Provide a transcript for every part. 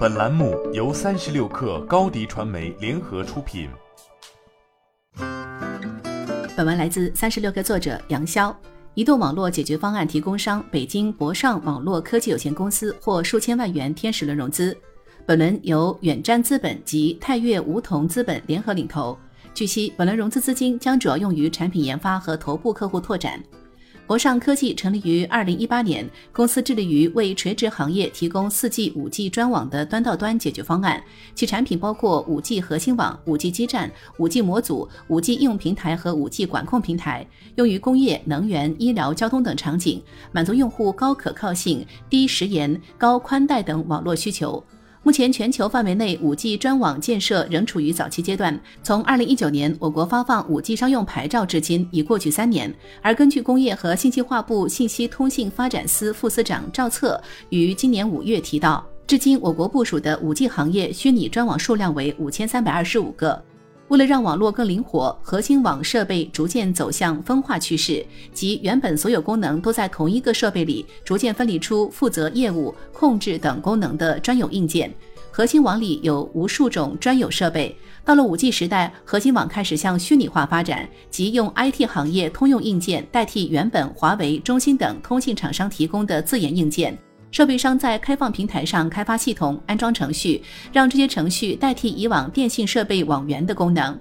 本栏目由三十六氪高低传媒联合出品。本文来自三十六氪作者杨潇。移动网络解决方案提供商北京博尚网络科技有限公司获数千万元天使轮融资，本轮由远瞻资本及泰岳梧桐资本联合领投。据悉，本轮融资资金将主要用于产品研发和头部客户拓展。博尚科技成立于二零一八年，公司致力于为垂直行业提供四 G、五 G 专网的端到端解决方案。其产品包括五 G 核心网、五 G 基站、五 G 模组、五 G 应用平台和五 G 管控平台，用于工业、能源、医疗、交通等场景，满足用户高可靠性、低时延、高宽带等网络需求。目前，全球范围内 5G 专网建设仍处于早期阶段。从2019年我国发放 5G 商用牌照至今，已过去三年。而根据工业和信息化部信息通信发展司副司长赵策于今年五月提到，至今我国部署的 5G 行业虚拟专网数量为5325个。为了让网络更灵活，核心网设备逐渐走向分化趋势，即原本所有功能都在同一个设备里，逐渐分离出负责业务、控制等功能的专有硬件。核心网里有无数种专有设备。到了 5G 时代，核心网开始向虚拟化发展，即用 IT 行业通用硬件代替原本华为、中兴等通信厂商提供的自研硬件。设备商在开放平台上开发系统、安装程序，让这些程序代替以往电信设备网源的功能。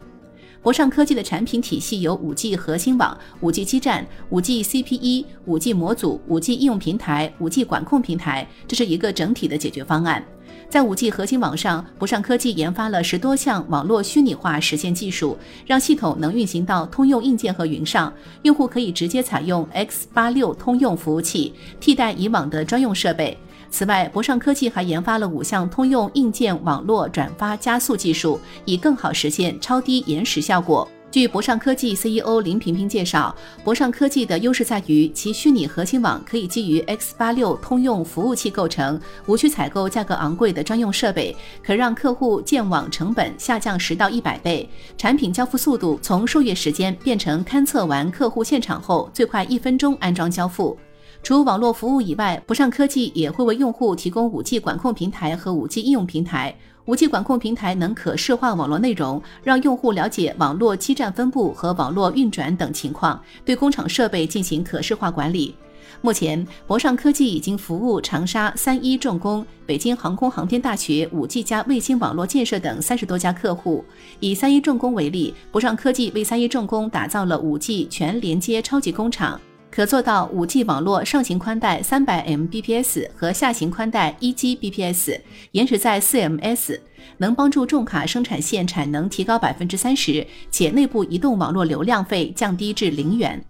博尚科技的产品体系有 5G 核心网、5G 基站、5G CPE、5G 模组、5G 应用平台、5G 管控平台，这是一个整体的解决方案。在 5G 核心网上，博尚科技研发了十多项网络虚拟化实现技术，让系统能运行到通用硬件和云上，用户可以直接采用 X86 通用服务器，替代以往的专用设备。此外，博尚科技还研发了五项通用硬件网络转发加速技术，以更好实现超低延时效果。据博尚科技 CEO 林平平介绍，博尚科技的优势在于其虚拟核心网可以基于 X86 通用服务器构成，无需采购价格昂贵的专用设备，可让客户建网成本下降十到一百倍，产品交付速度从数月时间变成勘测完客户现场后最快一分钟安装交付。除网络服务以外，博尚科技也会为用户提供 5G 管控平台和 5G 应用平台。5G 管控平台能可视化网络内容，让用户了解网络基站分布和网络运转等情况，对工厂设备进行可视化管理。目前，博尚科技已经服务长沙三一重工、北京航空航天大学 5G 加卫星网络建设等三十多家客户。以三一重工为例，博尚科技为三一重工打造了 5G 全连接超级工厂。可做到 5G 网络上行宽带 300Mbps 和下行宽带 1Gbps，延迟在 4ms，能帮助重卡生产线产能提高百分之三十，且内部移动网络流量费降低至零元。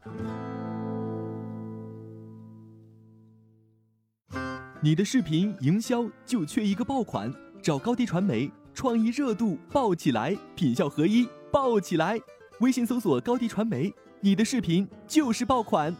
你的视频营销就缺一个爆款，找高低传媒，创意热度爆起来，品效合一爆起来。微信搜索高低传媒，你的视频就是爆款。